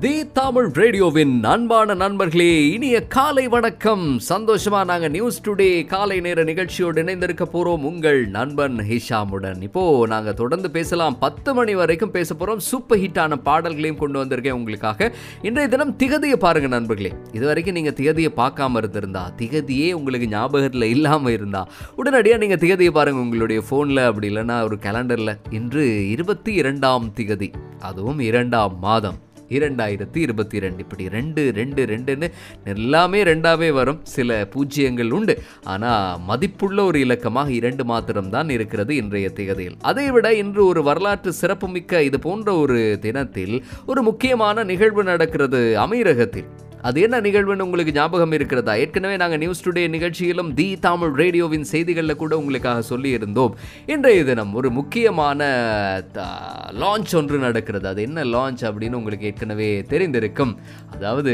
தி தமிழ் ரேடியோவின் அன்பான நண்பர்களே இனிய காலை வணக்கம். சந்தோஷமா நாங்க நியூஸ் டுடே காலை நேர நிகழ்ச்சியோடு இணைந்திருக்க போறோம் உங்கள் நண்பன் ஹிஷாமுடன். இப்போ நாங்க தொடர்ந்து பேசலாம். பத்து மணி வரைக்கும் பேச போறோம். சூப்பர் ஹிட்டான பாடல்களையும் கொண்டு வந்திருக்கேன் உங்களுக்காக. இன்றைய தினம் திகதியை பாருங்க நண்பர்களே. இது வரைக்கும் நீங்க திகதியை பார்க்காம இருந்திருந்தா திகதியே உங்களுக்கு ஞாபகத்தில் இல்லாம இருந்தா உடனடியாக நீங்க திகதியை பாருங்க உங்களுடைய ஃபோனில் அப்படி இல்லைன்னா ஒரு கேலண்டர்ல இன்று இருபத்தி இரண்டாம் திகதி. அதுவும் இரண்டாம் மாதம். இரண்டாயிரத்தி இருபத்தி ரெண்டு இப்படி ரெண்டு ரெண்டு ரெண்டுன்னு எல்லாமே ரெண்டாவே வரும். சில பூஜ்ஜியங்கள் உண்டு. ஆனால் மதிப்புள்ள ஒரு இலக்கமாக இரண்டு மாத்திரம்தான் இருக்கிறது இன்றைய திகதியில் அதைவிட இன்று ஒரு வரலாற்று சிறப்புமிக்க இது போன்ற ஒரு தினத்தில் ஒரு முக்கியமான நிகழ்வு நடக்கிறது அமீரகத்தில். அது என்ன நிகழ்வுன்னு உங்களுக்கு ஞாபகம் இருக்கிறதா? ஏற்கனவே நாங்கள் நியூஸ் டுடே நிகழ்ச்சியிலும் தி தமிழ் ரேடியோவின் செய்திகளில் கூட உங்களுக்காக சொல்லியிருந்தோம். இன்றைய தினம் ஒரு முக்கியமான லான்ச் ஒன்று நடக்கிறது. அது என்ன லான்ச் அப்படின்னு உங்களுக்கு ஏற்கனவே தெரிந்திருக்கும். அதாவது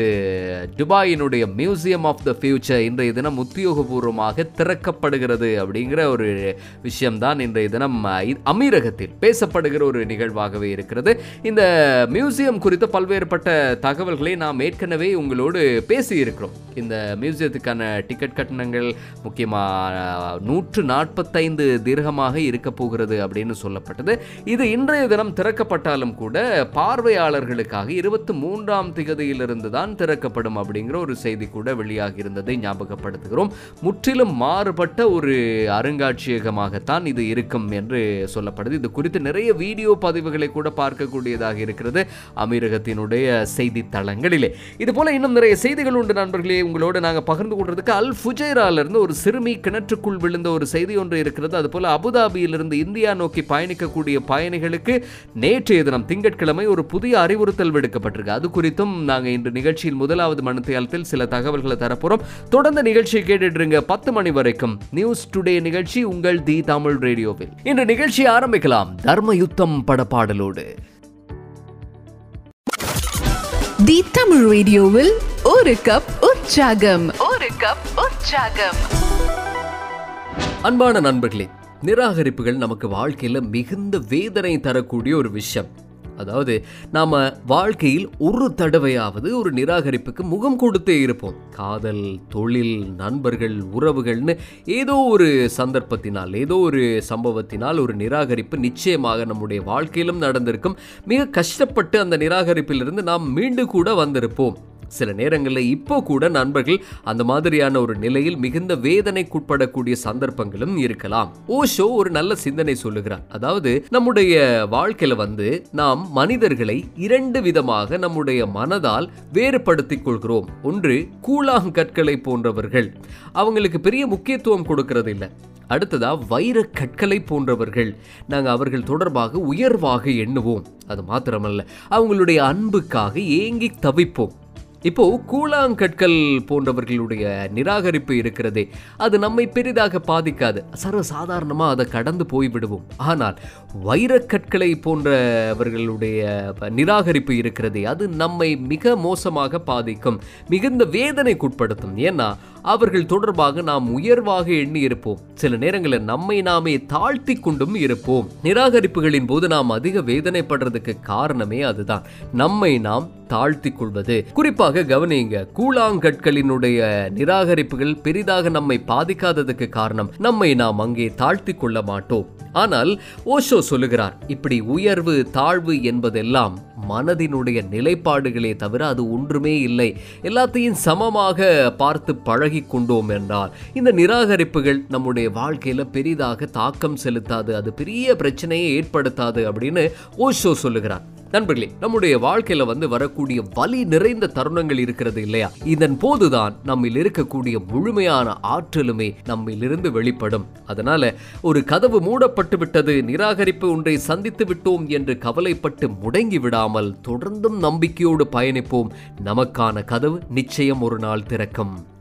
துபாயினுடைய மியூசியம் ஆஃப் த ஃபியூச்சர் இன்றைய தினம் உத்தியோகபூர்வமாக திறக்கப்படுகிறது அப்படிங்கிற ஒரு விஷயம்தான் இன்றைய தினம் அமீரகத்தில் பேசப்படுகிற ஒரு நிகழ்வாகவே இருக்கிறது. இந்த மியூசியம் குறித்த பல்வேறுபட்ட தகவல்களை நாம் ஏற்கனவே உங்களோடு பேசியிருக்கிறோம். இந்த மியூசியத்துக்கான டிக்கெட் கட்டணங்கள் முக்கியமாக நூற்று நாற்பத்தைந்து தீர்க்கமாக இருக்க போகிறது அப்படின்னு சொல்லப்பட்டது. இது இன்றைய தினம் திறக்கப்பட்டாலும் கூட பார்வையாளர்களுக்காக இருபத்தி மூன்றாம் திகதியிலிருந்து தான் திறக்கப்படும் அப்படிங்கிற ஒரு செய்தி கூட வெளியாகி இருந்ததை ஞாபகப்படுத்துகிறோம். முற்றிலும் மாறுபட்ட ஒரு அருங்காட்சியகமாகத்தான் இது இருக்கும் என்று சொல்லப்படுது. இது குறித்து நிறைய வீடியோ பதிவுகளை கூட பார்க்கக்கூடியதாக இருக்கிறது அமீரகத்தினுடைய செய்தித்தளங்களிலே. இது போல இன்னும் நிறைய செய்திகள் உண்டு நண்பர்களே. உங்களோட நாங்கள் பகிர்ந்து கொள்றதுக்கு அல் ஃபுஜைராலிருந்து ஒரு சிறுமி கிணற்றுக்குள் விழுந்த ஒரு செய்தி ஒன்று இருக்கிறது. அதுபோல் அபுதாபியிலிருந்து இந்தியா நோக்கி பயணிக்கக்கூடிய பயணிகளுக்கு நேற்றைய தினம் திங்கட்கிழமை ஒரு புதிய அறிவுறுத்தல் விடுக்கப்பட்டிருக்கு. அது குறித்தும் நாங்கள் இன்று நிகழ்ச்சியில் முதலாவது மனுத்தியாலத்தில் சில தகவல்களை தரப்போறோம். தொடர்ந்து நிகழ்ச்சியை கேட்டுட்டு பத்து மணி வரைக்கும் நியூஸ் டுடே நிகழ்ச்சி உங்கள் தி தமிழ் ரேடியோவில். இன்று நிகழ்ச்சியை ஆரம்பிக்கலாம். தர்ம யுத்தம் பட பாடலோடு தி தமிழ் ரேடியோவில் ஒரு கப் உற்சாகம். ஒரு கப் உற்சாகம். அன்பான நண்பர்களே நிராகரிப்புகள் நமக்கு வாழ்க்கையில் மிகுந்த வேதனை தரக்கூடிய ஒரு விஷயம். அதாவது நாம் வாழ்க்கையில் ஒரு தடவையாவது ஒரு நிராகரிப்புக்கு முகம் கொடுத்தே இருப்போம். காதல் தொழில் நண்பர்கள் உறவுகள்னு ஏதோ ஒரு சந்தர்ப்பத்தினால் ஏதோ ஒரு சம்பவத்தினால் ஒரு நிராகரிப்பு நிச்சயமாக நம்முடைய வாழ்க்கையிலும் நடந்திருக்கும். மிக கஷ்டப்பட்டு அந்த நிராகரிப்பிலிருந்து நாம் மீண்டு கூட வந்திருப்போம். சில நேரங்களில் இப்போ கூட நண்பர்கள் அந்த மாதிரியான ஒரு நிலையில் மிகுந்த வேதனைக்குட்படக்கூடிய சந்தர்ப்பங்களும் இருக்கலாம். ஓஷோ ஒரு நல்ல சிந்தனை சொல்லுகிறார். அதாவது நம்முடைய வாழ்க்கையில வந்து நாம் மனிதர்களை இரண்டு விதமாக நம்முடைய மனதால் வேறுபடுத்திக் கொள்கிறோம். ஒன்று கூழாங்கற்களை போன்றவர்கள். அவங்களுக்கு பெரிய முக்கியத்துவம் கொடுக்கறது இல்லை அடுத்ததா வைர கற்களை போன்றவர்கள். நாங்கள் அவர்கள் தொடர்பாக உயர்வாக எண்ணுவோம். அது மாத்திரமல்ல அவங்களுடைய அன்புக்காக ஏங்கி தவிப்போம். இப்போ கூழாங்கற்கள் போன்றவர்களுடைய நிராகரிப்பு இருக்கிறதே. அது நம்மை பெரிதாக பாதிக்காது. சர்வ சாதாரணமாக அதை கடந்து போய்விடுவோம். ஆனால் வைரக்கற்களை போன்றவர்களுடைய நிராகரிப்பு இருக்கிறதே அது நம்மை மிக மோசமாக பாதிக்கும் மிகுந்த வேதனைக்குட்படுத்தும். ஏன்னா அவர்கள் தொடர்பாக நாம் உயர்வாக எண்ணி இருப்போம் சில நேரங்களில் நம்மை நாமே தாழ்த்தி கொண்டும் இருப்போம். நிராகரிப்புகளின் போது நாம் அதிக வேதனைப்படுறதுக்கு காரணமே அதுதான். நம்மை நாம் தாழ்த்தி கொள்வது குறிப்பாக கவனியுங்க கூழாங்கற்களினுடைய நிராகரிப்புகள் பெரிதாக நம்மை பாதிக்காததுக்கு காரணம். நம்மை நாம் அங்கே தாழ்த்தி கொள்ள மாட்டோம். ஆனால் ஓஷோ சொல்லுகிறார் இப்படி உயர்வு தாழ்வு என்பதெல்லாம் மனதினுடைய நிலைப்பாடுகளே தவிர அது ஒன்றுமே இல்லை. எல்லாத்தையும் சமமாக பார்த்து பழகி கொண்டோம் என்றால் இந்த நிராகரிப்புகள் நம்முடைய வாழ்க்கையில பெரிதாக தாக்கம் செலுத்தாது அது பெரிய பிரச்சனையை ஏற்படுத்தாது அப்படின்னு ஓஷோ சொல்லுகிறார். நண்பர்களே நம்முடைய வாழ்க்கையில வந்து வரக்கூடிய வலி நிறைந்த தருணங்கள் இருக்கிறது இல்லையா? இதன் போதுதான் நம்மில் இருக்கக்கூடிய முழுமையான ஆற்றலுமே நம்மிலிருந்து வெளிப்படும். அதனால ஒரு கதவு மூடப்பட்டு விட்டது நிராகரிப்பு ஒன்றை சந்தித்து விட்டோம் என்று கவலைப்பட்டு முடங்கி விடாமல் தொடர்ந்தும் நம்பிக்கையோடு பயணிப்போம். நமக்கான கதவு நிச்சயம் ஒரு நாள் திறக்கும்.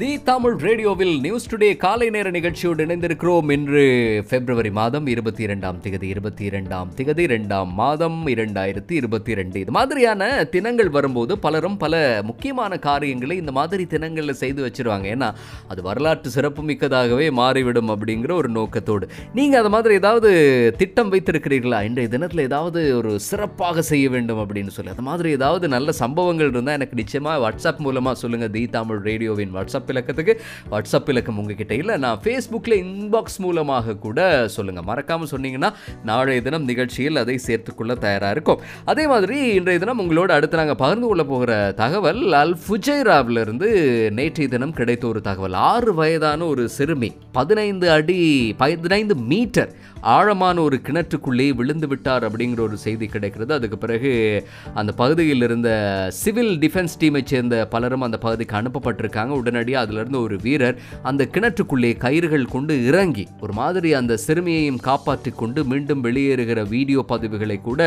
தி தமிழ் ரேடியோவில் நியூஸ் டுடே காலை நேர நிகழ்ச்சியோடு இணைந்திருக்கிறோம். இன்று பிப்ரவரி மாதம் இருபத்தி இரண்டாம் திகதி இருபத்தி இரண்டாம் திகதி இரண்டாம் மாதம் இரண்டாயிரத்தி இருபத்தி இரண்டு இது மாதிரியான தினங்கள் வரும்போது பலரும் பல முக்கியமான காரியங்களை இந்த மாதிரி தினங்களில் செய்து வச்சிருவாங்க. ஏன்னா அது வரலாற்று சிறப்புமிக்கதாகவே மாறிவிடும் அப்படிங்கிற ஒரு நோக்கத்தோடு. நீங்கள் அது மாதிரி ஏதாவது திட்டம் வைத்திருக்கிறீர்களா? இன்றைய தினத்தில் ஏதாவது ஒரு சிறப்பாக செய்ய வேண்டும் அப்படின்னு சொல்லி. அது மாதிரி ஏதாவது நல்ல சம்பவங்கள் இருந்தால் எனக்கு நிச்சயமாக வாட்ஸ்அப் மூலமாக சொல்லுங்கள் தி தமிழ் ரேடியோவின் வாட்ஸ்அப் இலக்கத்துக்கு வாட்ஸ்அப் இலக்கம் உங்ககிட்ட இல்லை நான் ஃபேஸ்புக்கில் இன்பாக்ஸ் மூலமாக கூட சொல்லுங்கள் மறக்காமல் சொன்னீங்கன்னா நாளைய தினம் நிகழ்ச்சியில் அதை சேர்த்துக்கொள்ள தயாராக இருக்கும். அதே மாதிரி இன்றைய தினம் உங்களோட அடுத்து நாங்கள் பகிர்ந்து கொள்ள போகிற தகவல் அல் ஃபுஜைராவிலிருந்து நேற்றைய தினம் கிடைத்த ஒரு தகவல். ஆறு வயதான ஒரு சிறுமி பதினைந்து அடி பதினைந்து மீட்டர் ஆழமான ஒரு கிணற்றுக்குள்ளே விழுந்து விட்டார் அப்படிங்கிற ஒரு செய்தி கிடைக்கிறது. அதுக்கு பிறகு அந்த பகுதியில் இருந்த சிவில் டிஃபென்ஸ் டீமை சேர்ந்த பலரும் அந்த பகுதிக்கு அனுப்பப்பட்டிருக்காங்க. உடனடியாக அதிலிருந்து ஒரு வீரர் அந்த கிணற்றுக்குள்ளே கயிறுகள் கொண்டு இறங்கி ஒரு மாதிரி அந்த சிறுமியையும் காப்பாற்றி கொண்டு மீண்டும் வெளியேறுகிற வீடியோ பதிவுகளை கூட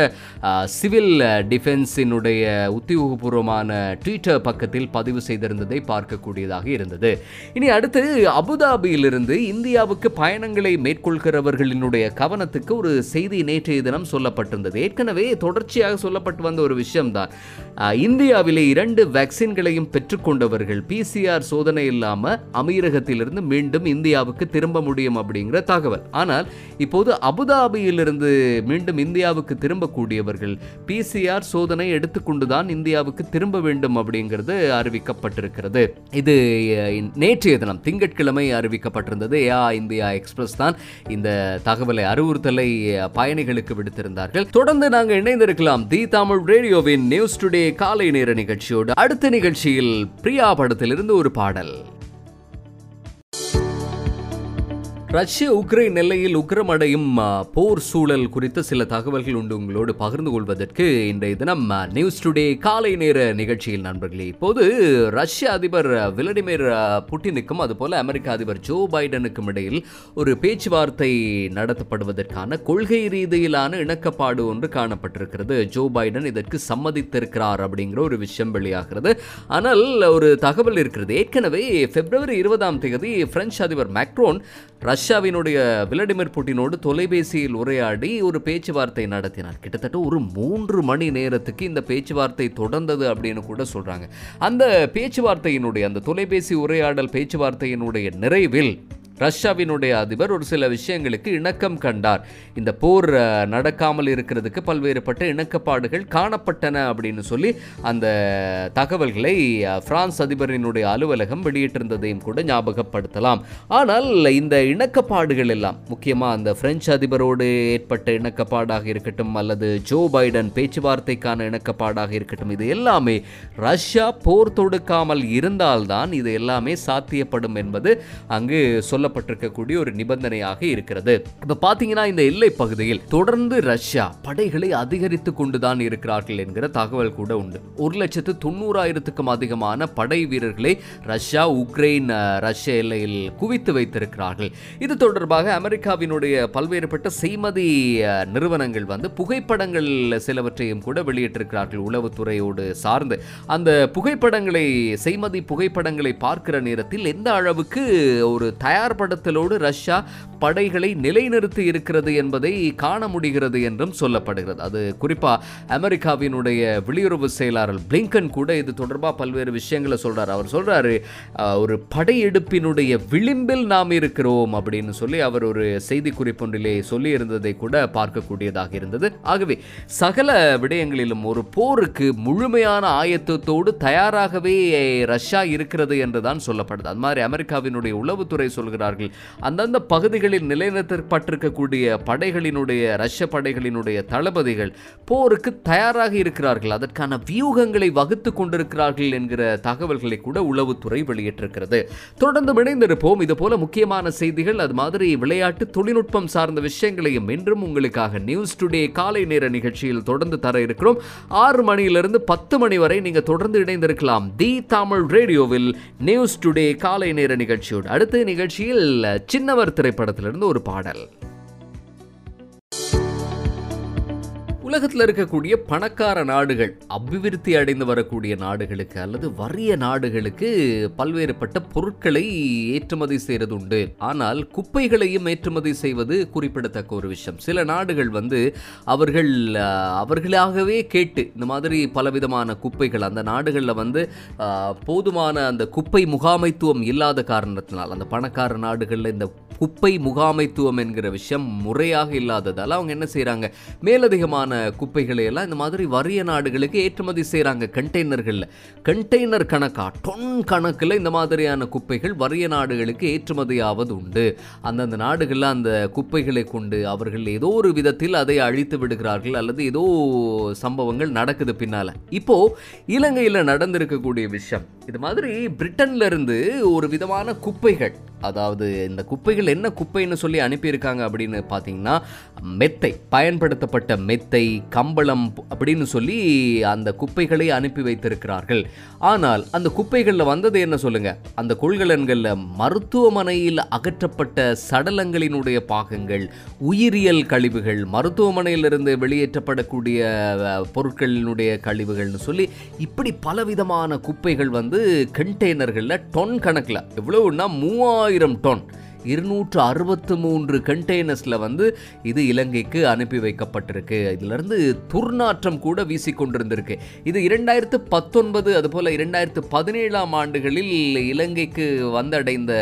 சிவில் டிஃபென்ஸினுடைய உத்தியோகபூர்வமான ட்விட்டர் பக்கத்தில் பதிவு செய்திருந்ததை பார்க்கக்கூடியதாக இருந்தது. இனி அடுத்து அபுதாபியிலிருந்து இந்தியாவுக்கு பயணங்களை மேற்கொள்கிறவர்களினுடைய கவனத்துக்கு ஒரு செய்தி நேற்றைய தினம் சொல்லப்பட்டிருந்தது. ஏற்கனவே தொடர்ச்சியாக சொல்லப்பட்டு வந்த ஒரு விஷயம்தான். இந்தியாவிலே இரண்டு வேக்சின்களையும் பெற்றுக்கொண்டவர்கள் பிசிஆர் சோதனை இல்லாம அமீரகத்திலிருந்து மீண்டும் இந்தியாவுக்கு திரும்ப முடியும் அப்படிங்கிற தகவல். ஆனால் இப்போது அபுதாபியிலிருந்து மீண்டும் இந்தியாவுக்கு திரும்பக்கூடியவர்கள் பிசிஆர் சோதனை எடுத்துக்கொண்டுதான் இந்தியாவுக்கு திரும்ப வேண்டும் அப்படிங்கிறது அறிவிக்கப்பட்டிருக்கிறது. இது நேற்றைய தினம் திங்கட்கிழமை அறிவிக்கப்பட்டிருந்தது. ஏஆ இந்தியா எக்ஸ்பிரஸ் தான் இந்த தகவலை அறிவுறுத்தலை பயணிகளுக்கு விடுத்திருந்தார்கள். தொடர்ந்து நாங்கள் இணைந்திருக்கலாம். தி தமிழ் ரேடியோவின் நியூஸ் டுடே காலை நேர நிகழ்ச்சியோடு. அடுத்த நிகழ்ச்சியில் பிரியா படத்திலிருந்து ஒரு பாடல். Bye. ரஷ்ய உக்ரைன் எல்லையில் உக்கிரமடையும் போர் சூழல் குறித்த சில தகவல்கள் உண்டு உங்களோடு பகிர்ந்து கொள்வதற்கு இன்றைய தினம் நியூஸ் டுடே காலை நேர நிகழ்ச்சியில் நண்பர்களே. இப்போது ரஷ்ய அதிபர் விளாடிமிர் புட்டினுக்கும் அதுபோல அமெரிக்க அதிபர் ஜோ பைடனுக்கும் இடையில் ஒரு பேச்சுவார்த்தை நடத்தப்படுவதற்கான கொள்கை ரீதியிலான இணக்கப்பாடு ஒன்று காணப்பட்டிருக்கிறது. ஜோ பைடன் இதற்கு சம்மதித்திருக்கிறார் அப்படிங்கிற ஒரு விஷயம் வெளியாகிறது. ஆனால் ஒரு தகவல் இருக்கிறது. ஏற்கனவே பிப்ரவரி இருபதாம் தேதி பிரெஞ்சு அதிபர் மேக்ரோன் ரஷ்யாவினுடைய விளாடிமிர் புட்டினோடு தொலைபேசியில் உரையாடி ஒரு பேச்சுவார்த்தை நடத்தினார். கிட்டத்தட்ட ஒரு மூன்று மணி நேரத்துக்கு இந்த பேச்சுவார்த்தை தொடர்ந்தது அப்படின்னு கூட சொல்கிறாங்க அந்த பேச்சுவார்த்தையினுடைய அந்த தொலைபேசி உரையாடல் பேச்சுவார்த்தையினுடைய நிறைவில் ரஷ்யாவினுடைய அதிபர் ஒரு சில விஷயங்களுக்கு இணக்கம் கண்டார். இந்த போர் நடக்காமல் இருக்கிறதுக்கு பல்வேறுபட்ட இணக்கப்பாடுகள் காணப்பட்டன அப்படின்னு சொல்லி அந்த தகவல்களை பிரான்ஸ் அதிபரினுடைய அலுவலகம் வெளியிட்டிருந்ததையும் கூட ஞாபகப்படுத்தலாம். ஆனால் இந்த இணக்கப்பாடுகள் எல்லாம் முக்கியமாக அந்த பிரெஞ்சு அதிபரோடு ஏற்பட்ட இணக்கப்பாடாக இருக்கட்டும் அல்லது ஜோ பைடன் பேச்சுவார்த்தைக்கான இணக்கப்பாடாக இருக்கட்டும் இது எல்லாமே ரஷ்யா போர் தொடுக்காமல் இருந்தால்தான் இது எல்லாமே சாத்தியப்படும் என்பது அங்கு சொல்ல சொல்லப்பட்டிருக்கக்கூடிய ஒரு நிபந்தனையாக இருக்கிறது. இப்ப பாத்தீங்கன்னா இந்த எல்லை பகுதியில் தொடர்ந்து ரஷ்யா படைகளை அதிகரித்து கொண்டுதான் இருக்கிறார்கள் என்கிற தகவல் கூட உண்டு. ஒரு லட்சத்து தொண்ணூறாயிரத்துக்கும் அதிகமான படை வீரர்களை ரஷ்யா உக்ரைன் ரஷ்ய எல்லையில் குவித்து வைத்திருக்கிறார்கள். இது தொடர்பாக அமெரிக்காவினுடைய பல்வேறுபட்ட செய்மதி நிறுவனங்கள் வந்து புகைப்படங்கள் சிலவற்றையும் கூட வெளியிட்டிருக்கிறார்கள் உளவுத்துறையோடு சார்ந்து. அந்த புகைப்படங்களை செய்மதி புகைப்படங்களை பார்க்கிற நேரத்தில் எந்த அளவுக்கு ஒரு தயார் தயார்படுத்தலோடு ரஷ்யா படைகளை நிலைநிறுத்தி இருக்கிறது என்பதை காண முடிகிறது என்றும் சொல்லப்படுகிறது. அது குறிப்பாக அமெரிக்காவினுடைய வெளியுறவு செயலாளர் பிளிங்கன் கூட இது தொடர்பாக பல்வேறு விஷயங்களை சொல்கிறார் அவர் சொல்கிறாரு ஒரு படையெடுப்பினுடைய விளிம்பில் நாம் இருக்கிறோம் அப்படின்னு சொல்லி அவர் ஒரு செய்தி குறிப்பொன்றிலே சொல்லியிருந்ததை கூட பார்க்கக்கூடியதாக இருந்தது. ஆகவே சகல விடயங்களிலும் ஒரு போருக்கு முழுமையான ஆயத்தத்தோடு தயாராகவே ரஷ்யா இருக்கிறது என்றுதான் சொல்லப்படுது. அது மாதிரி அமெரிக்காவினுடைய உளவுத்துறை சொல்கிறார் சொல்கிறார்கள் அந்தந்த பகுதிகளில் நிலைநிறுத்தப்பட்டிருக்கக்கூடிய படைகளினுடைய ரஷ்ய படைகளினுடைய தளபதிகள் போருக்கு தயாராக இருக்கிறார்கள். அதற்கான வியூகங்களை வகுத்து கொண்டிருக்கிறார்கள் என்கிற தகவல்களை கூட உளவுத்துறை வெளியிட்டிருக்கிறது. தொடர்ந்து இணைந்திருப்போம். இது போல முக்கியமான செய்திகள் அது மாதிரி விளையாட்டு தொழில்நுட்பம் சார்ந்த விஷயங்களையும் என்றும் உங்களுக்காக நியூஸ் டுடே காலை நேர நிகழ்ச்சியில் தொடர்ந்து தர இருக்கிறோம். ஆறு மணியிலிருந்து பத்து மணி வரை நீங்க தொடர்ந்து இணைந்திருக்கலாம். தி தமிழ் ரேடியோவில் நியூஸ் டுடே காலை நேர நிகழ்ச்சியோடு. அடுத்த நிகழ்ச்சியில் சின்னவர் திரைப்படத்திலிருந்து ஒரு பாடல். உலகத்தில் இருக்கக்கூடிய பணக்கார நாடுகள் அபிவிருத்தி அடைந்து வரக்கூடிய நாடுகளுக்கு அல்லது வறிய நாடுகளுக்கு பல்வேறுபட்ட பொருட்களை ஏற்றுமதி செய்வது உண்டு ஆனால் குப்பைகளையும் ஏற்றுமதி செய்வது குறிப்பிடத்தக்க ஒரு விஷயம். சில நாடுகள் வந்து அவர்கள் அவர்களாகவே கேட்டு இந்த மாதிரி பலவிதமான குப்பைகள் அந்த நாடுகளில் வந்து போதுமான அந்த குப்பை முகாமைத்துவம் இல்லாத காரணத்தினால் அந்த பணக்கார நாடுகளில் இந்த குப்பை முகாமைத்துவம் என்கிற விஷயம் முறையாக இல்லாததால் அவங்க என்ன செய்கிறாங்க மேலதிகமான குப்பைகளை எல்லாம் இந்த மாதிரி வறிய நாடுகளுக்கு ஏற்றுமதி செய்கிறாங்க கண்டெய்னர்களில். கண்டெய்னர் கணக்காக டொன் கணக்கில் இந்த மாதிரியான குப்பைகள் வறிய நாடுகளுக்கு ஏற்றுமதியாவது உண்டு. அந்தந்த நாடுகளில் அந்த குப்பைகளை கொண்டு அவர்கள் ஏதோ ஒரு விதத்தில் அதை அழித்து விடுகிறார்கள் அல்லது ஏதோ சம்பவங்கள் நடக்குது பின்னால். இப்போது இலங்கையில் நடந்திருக்கக்கூடிய விஷயம். இது மாதிரி பிரிட்டன்லேருந்து ஒரு விதமான குப்பைகள் அதாவது இந்த குப்பைகள் என்ன குப்பைன்னு சொல்லி அனுப்பியிருக்காங்க அப்படின்னு பார்த்தீங்கன்னா மெத்தை பயன்படுத்தப்பட்ட மெத்தை கம்பளம் அப்படின்னு சொல்லி அந்த குப்பைகளை அனுப்பி வைத்திருக்கிறார்கள். ஆனால் அந்த குப்பைகளில் வந்தது என்ன சொல்லுங்க? அந்த கொள்கலன்களில் மருத்துவமனையில் அகற்றப்பட்ட சடலங்களினுடைய பாகங்கள் உயிரியல் கழிவுகள் மருத்துவமனையிலிருந்து வெளியேற்றப்படக்கூடிய பொருட்களினுடைய கழிவுகள்னு சொல்லி இப்படி பலவிதமான குப்பைகள் வந்து கண்டெய்னர்களில் டொன் கணக்கில் எவ்வளவுன்னா மூவாயிரம் டொன் இருநூற்று அறுபத்து மூன்று கண்டெய்னர்ஸில் வந்து இது இலங்கைக்கு அனுப்பி வைக்கப்பட்டிருக்கு. இதிலிருந்து துர்நாற்றம் கூட வீசிக்கொண்டிருந்திருக்கு இது இரண்டாயிரத்து பத்தொன்பது அதுபோல் இரண்டாயிரத்து பதினேழாம் ஆண்டுகளில் இலங்கைக்கு வந்தடைந்த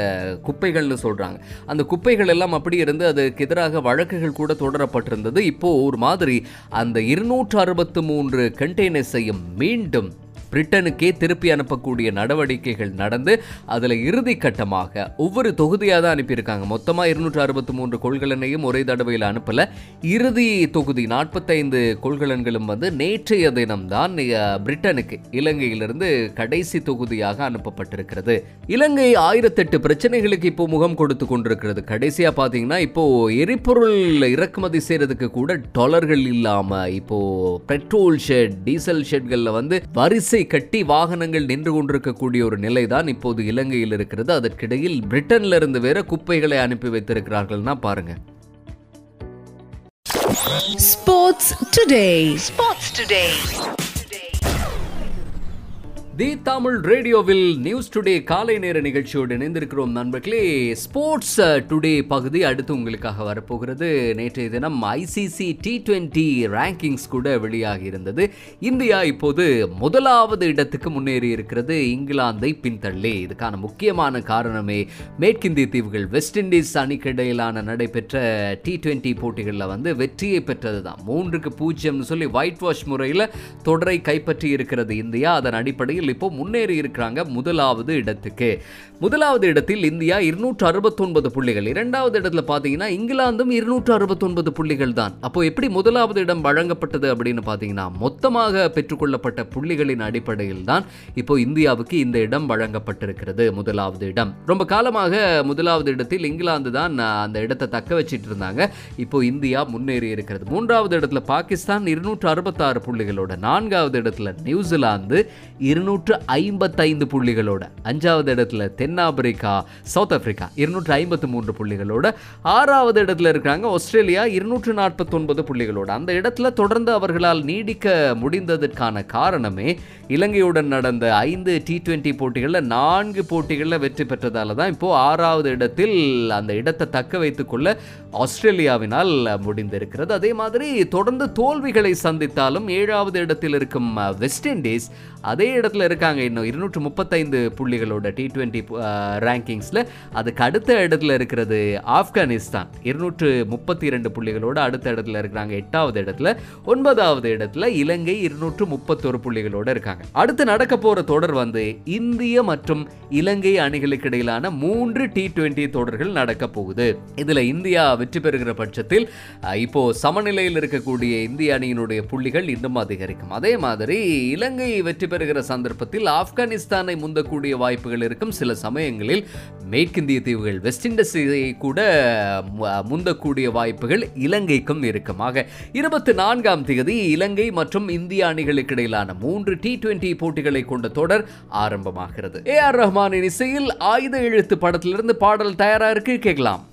குப்பைகள்னு சொல்கிறாங்க அந்த குப்பைகள் எல்லாம் அப்படி இருந்து அதுக்கு எதிராக வழக்குகள் கூட தொடரப்பட்டிருந்தது. இப்போது ஒரு மாதிரி அந்த இருநூற்று அறுபத்து மூன்று கண்டெய்னர்ஸையும் மீண்டும் பிரிட்டனுக்கே திருப்பி அனுப்பக்கூடிய நடவடிக்கைகள் நடந்து அதில் இறுதி கட்டமாக ஒவ்வொரு தொகுதியாக தான் அனுப்பியிருக்காங்க. மொத்தமாக இருநூற்று அறுபத்தி மூன்று கொள்கலனையும் ஒரே தடவையில் அனுப்பல. இறுதி தொகுதி நாற்பத்தைந்து கொள்கலன்களும் வந்து நேற்றைய தினம்தான் பிரிட்டனுக்கு இலங்கையிலிருந்து கடைசி தொகுதியாக அனுப்பப்பட்டிருக்கிறது. இலங்கை ஆயிரத்தெட்டு பிரச்சனைகளுக்கு இப்போ முகம் கொடுத்து கொண்டிருக்கிறது. கடைசியாக பார்த்தீங்கன்னா இப்போ எரிபொருள் இறக்குமதி செய்யறதுக்கு கூட டாலர்கள் இல்லாம இப்போ பெட்ரோல் ஷெட் டீசல் ஷெட்களில் வந்து வரிசை கட்டி வாகனங்கள் நின்று கொண்டிருக்கக்கூடிய ஒரு நிலைதான் இப்போது இலங்கையில் இருக்கிறது அதற்கிடையில் பிரிட்டன்ல இருந்து வேற குப்பைகளை அனுப்பி வைத்திருக்கிறார்கள்னா பாருங்க Sports Today. Sports Today. தி தமிழ் ரேடியோவில் நியூஸ் டுடே காலை நேர நிகழ்ச்சியோடு இணைந்திருக்கிறோம் நண்பர்களே. ஸ்போர்ட்ஸ் டுடே பகுதி அடுத்து உங்களுக்காக வரப்போகிறது. நேற்றைய தினம் ஐசிசி டி டுவெண்ட்டி ரேங்கிங்ஸ் கூட வெளியாகி இருந்தது. இந்தியா இப்போது முதலாவது இடத்துக்கு முன்னேறி இருக்கிறது. இங்கிலாந்தை பின்தள்ளி. இதுக்கான முக்கியமான காரணமே மேற்கிந்திய தீவுகள். வெஸ்ட் இண்டீஸ் அணிக்கிடையிலான நடைபெற்ற டி டுவெண்ட்டி போட்டிகளில் வந்து வெற்றியை பெற்றது தான் மூன்றுக்கு பூஜ்ஜியம்னு சொல்லி ஒயிட் வாஷ் முறையில் தொடரை கைப்பற்றி இருக்கிறது இந்தியா. அதன் அடிப்படையில் இப்போ முன்னேறி இருக்கிறாங்க முதலாவது இடத்துக்கு. முதலாவது இடத்தில் இந்தியா இருநூற்று அறுபத்தொன்பது புள்ளிகள். இரண்டாவது இடத்துல பார்த்தீங்கன்னா இங்கிலாந்தும் இருநூற்று அறுபத்தொன்பது புள்ளிகள் தான். அப்போ எப்படி முதலாவது இடம் வழங்கப்பட்டது அப்படின்னு பார்த்தீங்கன்னா மொத்தமாக பெற்றுக்கொள்ளப்பட்ட புள்ளிகளின் அடிப்படையில் தான் இப்போ இந்தியாவுக்கு இந்த இடம் வழங்கப்பட்டிருக்கிறது முதலாவது இடம். ரொம்ப காலமாக முதலாவது இடத்தில் இங்கிலாந்து தான் அந்த இடத்தை தக்க வச்சிட்டு இருந்தாங்க. இப்போ இந்தியா முன்னேறி இருக்கிறது. மூன்றாவது இடத்துல பாகிஸ்தான் இருநூற்று அறுபத்தாறு புள்ளிகளோட. நான்காவது இடத்துல நியூசிலாந்து இருநூற்று ஐம்பத்தைந்து புள்ளிகளோட. அஞ்சாவது இடத்துல தென்னாப்பிரிக்கா சவுத் ஆப்பிரிக்கா இருநூற்று ஐம்பத்து மூன்று புள்ளிகளோட. ஆறாவது இடத்துல இருக்காங்க ஆஸ்திரேலியா இருநூற்று நாற்பத்தொன்பது புள்ளிகளோட. அந்த இடத்துல தொடர்ந்து அவர்களால் நீடிக்க முடிந்ததற்கான காரணமே இலங்கையுடன் நடந்த ஐந்து டி டுவெண்ட்டி போட்டிகளில் நான்கு போட்டிகளில் வெற்றி பெற்றதால தான் இப்போது ஆறாவது இடத்தில் அந்த இடத்தை தக்க வைத்துக்கொள்ள ஆஸ்திரேலியாவினால் முடிந்திருக்கிறது. அதே மாதிரி தொடர்ந்து தோல்விகளை சந்தித்தாலும் ஏழாவது இடத்தில் இருக்கும் வெஸ்ட் இண்டீஸ் அதே இடத்துல இருக்காங்க. இன்னும் இருநூற்று முப்பத்தைந்து புள்ளிகளோட டி டுவெண்ட்டி ரேங்கிங்ஸில் அதுக்கு அடுத்த இடத்துல இருக்கிறது ஆப்கானிஸ்தான். இருநூற்று முப்பத்தி இரண்டு புள்ளிகளோட அடுத்த இடத்துல இருக்கிறாங்க எட்டாவது இடத்துல. ஒன்பதாவது இடத்துல இலங்கை இருநூற்று முப்பத்தொரு புள்ளிகளோடு இருக்காங்க. அடுத்து நடக்க போகிற தொடர் வந்து இந்திய மற்றும் இலங்கை அணிகளுக்கு இடையிலான மூன்று டி டுவெண்ட்டி தொடர்கள் நடக்க போகுது. இதில் இந்தியா வெற்றி பெறுகிற பட்சத்தில் இப்போ சமநிலையில் இருக்கக்கூடிய இந்திய அணியினுடைய புள்ளிகள் இன்னும் அதிகரிக்கும். அதே மாதிரி இலங்கை வெற்றி பெறுகிற சந்தர்ப்பத்தில் ஆப்கானிஸ்தானை முந்தக்கூடிய வாய்ப்புகள் இருக்கும். சில சமயங்களில் மேற்கிந்திய தீவுகள் வெஸ்ட் இண்டீஸை கூட முந்தக்கூடிய வாய்ப்புகள் இலங்கைக்கும் இருக்கும். ஆக இருபத்தி நான்காம் தேதி இலங்கை மற்றும் இந்திய அணிகளுக்கு இடையிலான மூன்று டி டுவெண்டி போட்டிகளை கொண்ட தொடர் ஆரம்பமாகிறது. ஏ ஆர் ரஹ்மானின் இசையில் ஆயுத எழுத்து படத்திலிருந்து பாடல் தயாரா இருக்கு? கேட்கலாம்.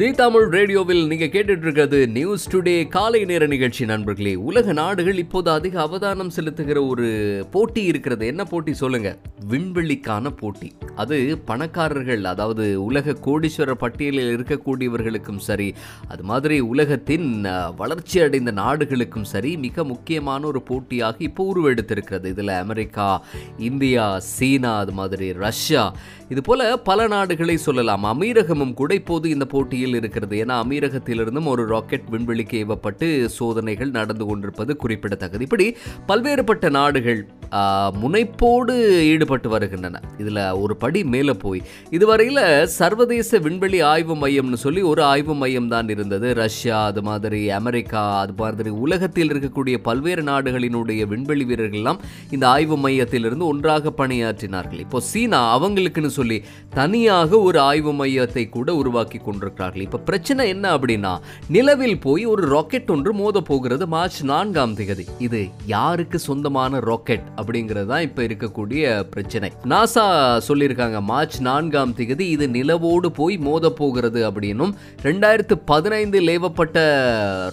தி தமிழ் ரேடியோவில் நீங்க கேட்டுட்டு இருக்கிறது நியூஸ் டுடே காலை நேர நிகழ்ச்சி நண்பர்களே. உலக நாடுகள் இப்போது அதிக அவதானம் செலுத்துகிற ஒரு போட்டி இருக்கிறது. என்ன போட்டி சொல்லுங்க? விண்வெளிக்கான போட்டி. அது பணக்காரர்கள் அதாவது உலக கோடீஸ்வரர் பட்டியலில் இருக்கக்கூடியவர்களுக்கும் சரி அது மாதிரி உலகத்தின் வளர்ச்சி அடைந்த நாடுகளுக்கும் சரி மிக முக்கியமான ஒரு போட்டியாக இப்போ உருவெடுத்திருக்கிறது. இதில் அமெரிக்கா இந்தியா சீனா அது மாதிரி ரஷ்யா இது போல பல நாடுகளை சொல்லலாம். அமீரகமும் கூட இப்போது இந்த போட்டியில் இருக்கிறது. ஏன்னா அமீரகத்திலிருந்தும் ஒரு ராக்கெட் விண்வெளிக்கு ஏவப்பட்டு சோதனைகள் நடந்து கொண்டிருப்பது குறிப்பிடத்தக்கது. இப்படி பல்வேறுபட்ட நாடுகள் முனைப்போடு ஈடுபட்டு வருகின்றன. இதில் ஒரு படி மேலே போய். இதுவரையில் சர்வதேச விண்வெளி ஆய்வு மையம்னு சொல்லி ஒரு ஆய்வு மையம் தான் இருந்தது. ரஷ்யா அது மாதிரி அமெரிக்கா அது மாதிரி உலகத்தில் இருக்கக்கூடிய பல்வேறு நாடுகளினுடைய விண்வெளி வீரர்கள்லாம் இந்த ஆய்வு மையத்திலிருந்து ஒன்றாக பணியாற்றினார்கள். இப்போ சீனா அவங்களுக்குன்னு சொல்லி தனியாக ஒரு ஆய்வு மையத்தை கூட உருவாக்கி கொண்டிருக்கிறார்கள். இப்போ பிரச்சனை என்ன அப்படின்னா நிலவில் போய் ஒரு ராக்கெட் ஒன்று மோத போகிறது மார்ச் நான்காம் தேதி. இது யாருக்கு சொந்தமான ராக்கெட்? அப்படிங்கிறது தான் இப்போ இருக்கக்கூடிய பிரச்சனை. நாசா சொல்லியிருக்காங்க மார்ச் நான்காம் தேதி இது நிலவோடு போய் மோத போகிறது அப்படின்னும் ரெண்டாயிரத்து பதினைந்தில் லேவப்பட்ட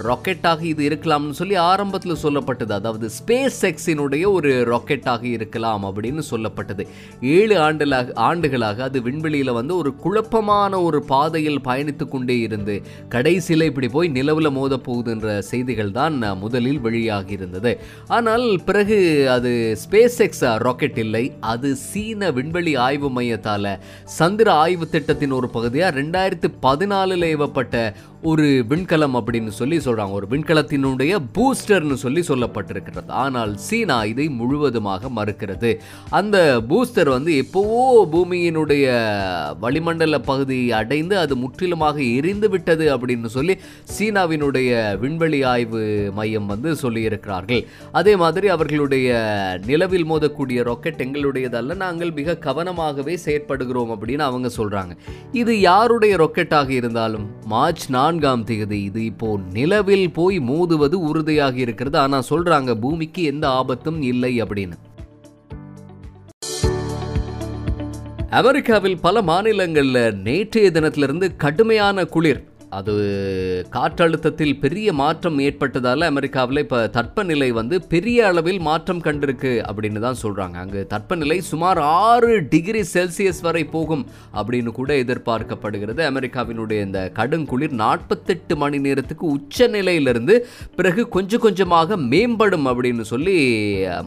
ராக்கெட்டாக இது இருக்கலாம்னு சொல்லி ஆரம்பத்தில் சொல்லப்பட்டது. அதாவது ஸ்பேஸ் எக்ஸினுடைய ஒரு ராக்கெட்டாக இருக்கலாம் அப்படின்னு சொல்லப்பட்டது. ஏழு ஆண்டுலாக ஆண்டுகளாக அது விண்வெளியில் வந்து ஒரு குழப்பமான ஒரு பாதையில் பயணித்து கொண்டே இருந்து கடைசியில் இப்படி போய் நிலவில் மோத போகுதுன்ற செய்திகள் தான் முதலில் வெளியாகி இருந்தது. ஆனால் பிறகு அது ஸ்பேஸ் எக்ஸ் ராக்கெட் இல்லை. அது சீன விண்வெளி ஆய்வு மையத்தால் சந்திர ஆய்வு திட்டத்தின் ஒரு பகுதியாக ரெண்டாயிரத்து பதினாலில் ஏவப்பட்ட ஒரு விண்கலம் அப்படின்னு சொல்லி சொல்கிறாங்க ஒரு விண்கலத்தினுடைய பூஸ்டர்னு சொல்லி சொல்லப்பட்டிருக்கிறது. ஆனால் சீனா இதை முழுவதுமாக மறுக்கிறது. அந்த பூஸ்டர் வந்து எப்போவோ பூமியினுடைய வளிமண்டல பகுதியை அடைந்து அது முற்றிலுமாக எரிந்து விட்டது அப்படின்னு சொல்லி சீனாவினுடைய விண்வெளி ஆய்வு மையம் வந்து சொல்லியிருக்கிறார்கள். அதே மாதிரி அவர்களுடைய நிலவில் மோதக்கூடிய ராக்கெட் எங்களுடையதல்ல நாங்கள் மிக கவனமாகவே செயற்படுகிறோம் அப்படின்னு அவங்க சொல்கிறாங்க இது யாருடைய ராக்கெட்டாக இருந்தாலும் மார்ச் நான்காம் தேதி இது இப்போ நிலவில் போய் மோதுவது உறுதியாகி இருக்கிறது. ஆனா சொல்றாங்க பூமிக்கு எந்த ஆபத்தும் இல்லை அப்படின்னு. அமெரிக்காவில் பல மாநிலங்களில் நேற்றைய தினத்திலிருந்து கடுமையான குளிர். அது காற்றழுத்தத்தில் பெரிய மாற்றம் ஏற்பட்டதால் அமெரிக்காவில் இப்போ தட்பநிலை வந்து பெரிய அளவில் மாற்றம் கண்டிருக்கு அப்படின்னு தான் சொல்கிறாங்க அங்கு தட்பநிலை சுமார் ஆறு டிகிரி செல்சியஸ் வரை போகும் அப்படின்னு கூட எதிர்பார்க்கப்படுகிறது. அமெரிக்காவினுடைய இந்த கடுங்குளிர் நாற்பத்தெட்டு மணி நேரத்துக்கு உச்ச நிலையிலிருந்து பிறகு கொஞ்சம் கொஞ்சமாக மேம்படும் அப்படின்னு சொல்லி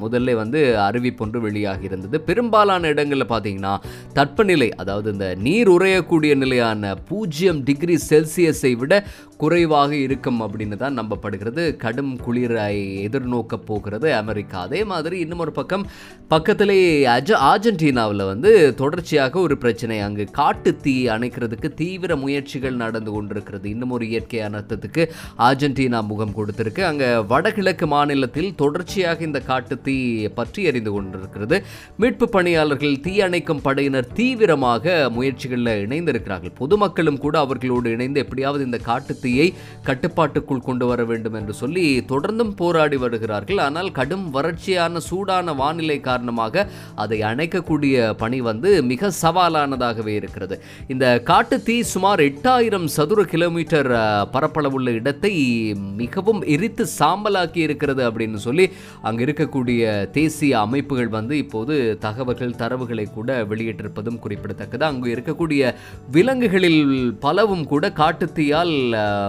முதல்ல வந்து அறிவிப்பொன்று வெளியாகி இருந்தது பெரும்பாலான இடங்களில் பார்த்தீங்கன்னா தட்பநிலை அதாவது இந்த நீர் உறையக்கூடிய நிலையான பூஜ்ஜியம் டிகிரி செல்சியஸ் விட குறைவாக இருக்கும் அப்படின்னு தான் நம்பப்படுகிறது. கடும் குளிரை எதிர்நோக்க போகிறது அமெரிக்கா. அதே மாதிரி இன்னும் ஒரு பக்கம் பக்கத்திலே அஜ ஆர்ஜென்டினாவில் வந்து தொடர்ச்சியாக ஒரு பிரச்சனை. அங்கு காட்டு தீ அணைக்கிறதுக்கு தீவிர முயற்சிகள் நடந்து கொண்டிருக்கிறது. இன்னும் ஒரு இயற்கை அனர்த்தத்துக்கு ஆர்ஜென்டினா முகம் கொடுத்திருக்கு. அங்கே வடகிழக்கு மாநிலத்தில் தொடர்ச்சியாக இந்த காட்டு தீ பற்றி எறிந்து கொண்டிருக்கிறது. மீட்பு பணியாளர்கள் தீ அணைக்கும் படையினர் தீவிரமாக முயற்சிகளில் இணைந்திருக்கிறார்கள். பொதுமக்களும் கூட அவர்களோடு இணைந்து எப்படியாவது இந்த காட்டு சக்தியை கட்டுப்பாட்டுக்குள் கொண்டு வர வேண்டும் என்று சொல்லி தொடர்ந்தும் போராடி வருகிறார்கள். ஆனால் கடும் வறட்சியான சூடான வானிலை காரணமாக அதை அணைக்கக்கூடிய பணி வந்து மிக சவாலானதாகவே இருக்கிறது. இந்த காட்டு தீ சுமார் எட்டாயிரம் சதுர கிலோமீட்டர் பரப்பளவுள்ள இடத்தை மிகவும் எரித்து சாம்பலாக்கி இருக்கிறது அப்படின்னு சொல்லி அங்கு இருக்கக்கூடிய தேசிய அமைப்புகள் வந்து இப்போது தகவல்கள் தரவுகளை கூட வெளியிட்டிருப்பதும் குறிப்பிடத்தக்கது. அங்கு இருக்கக்கூடிய விலங்குகளில் பலவும் கூட காட்டுத்தீயால்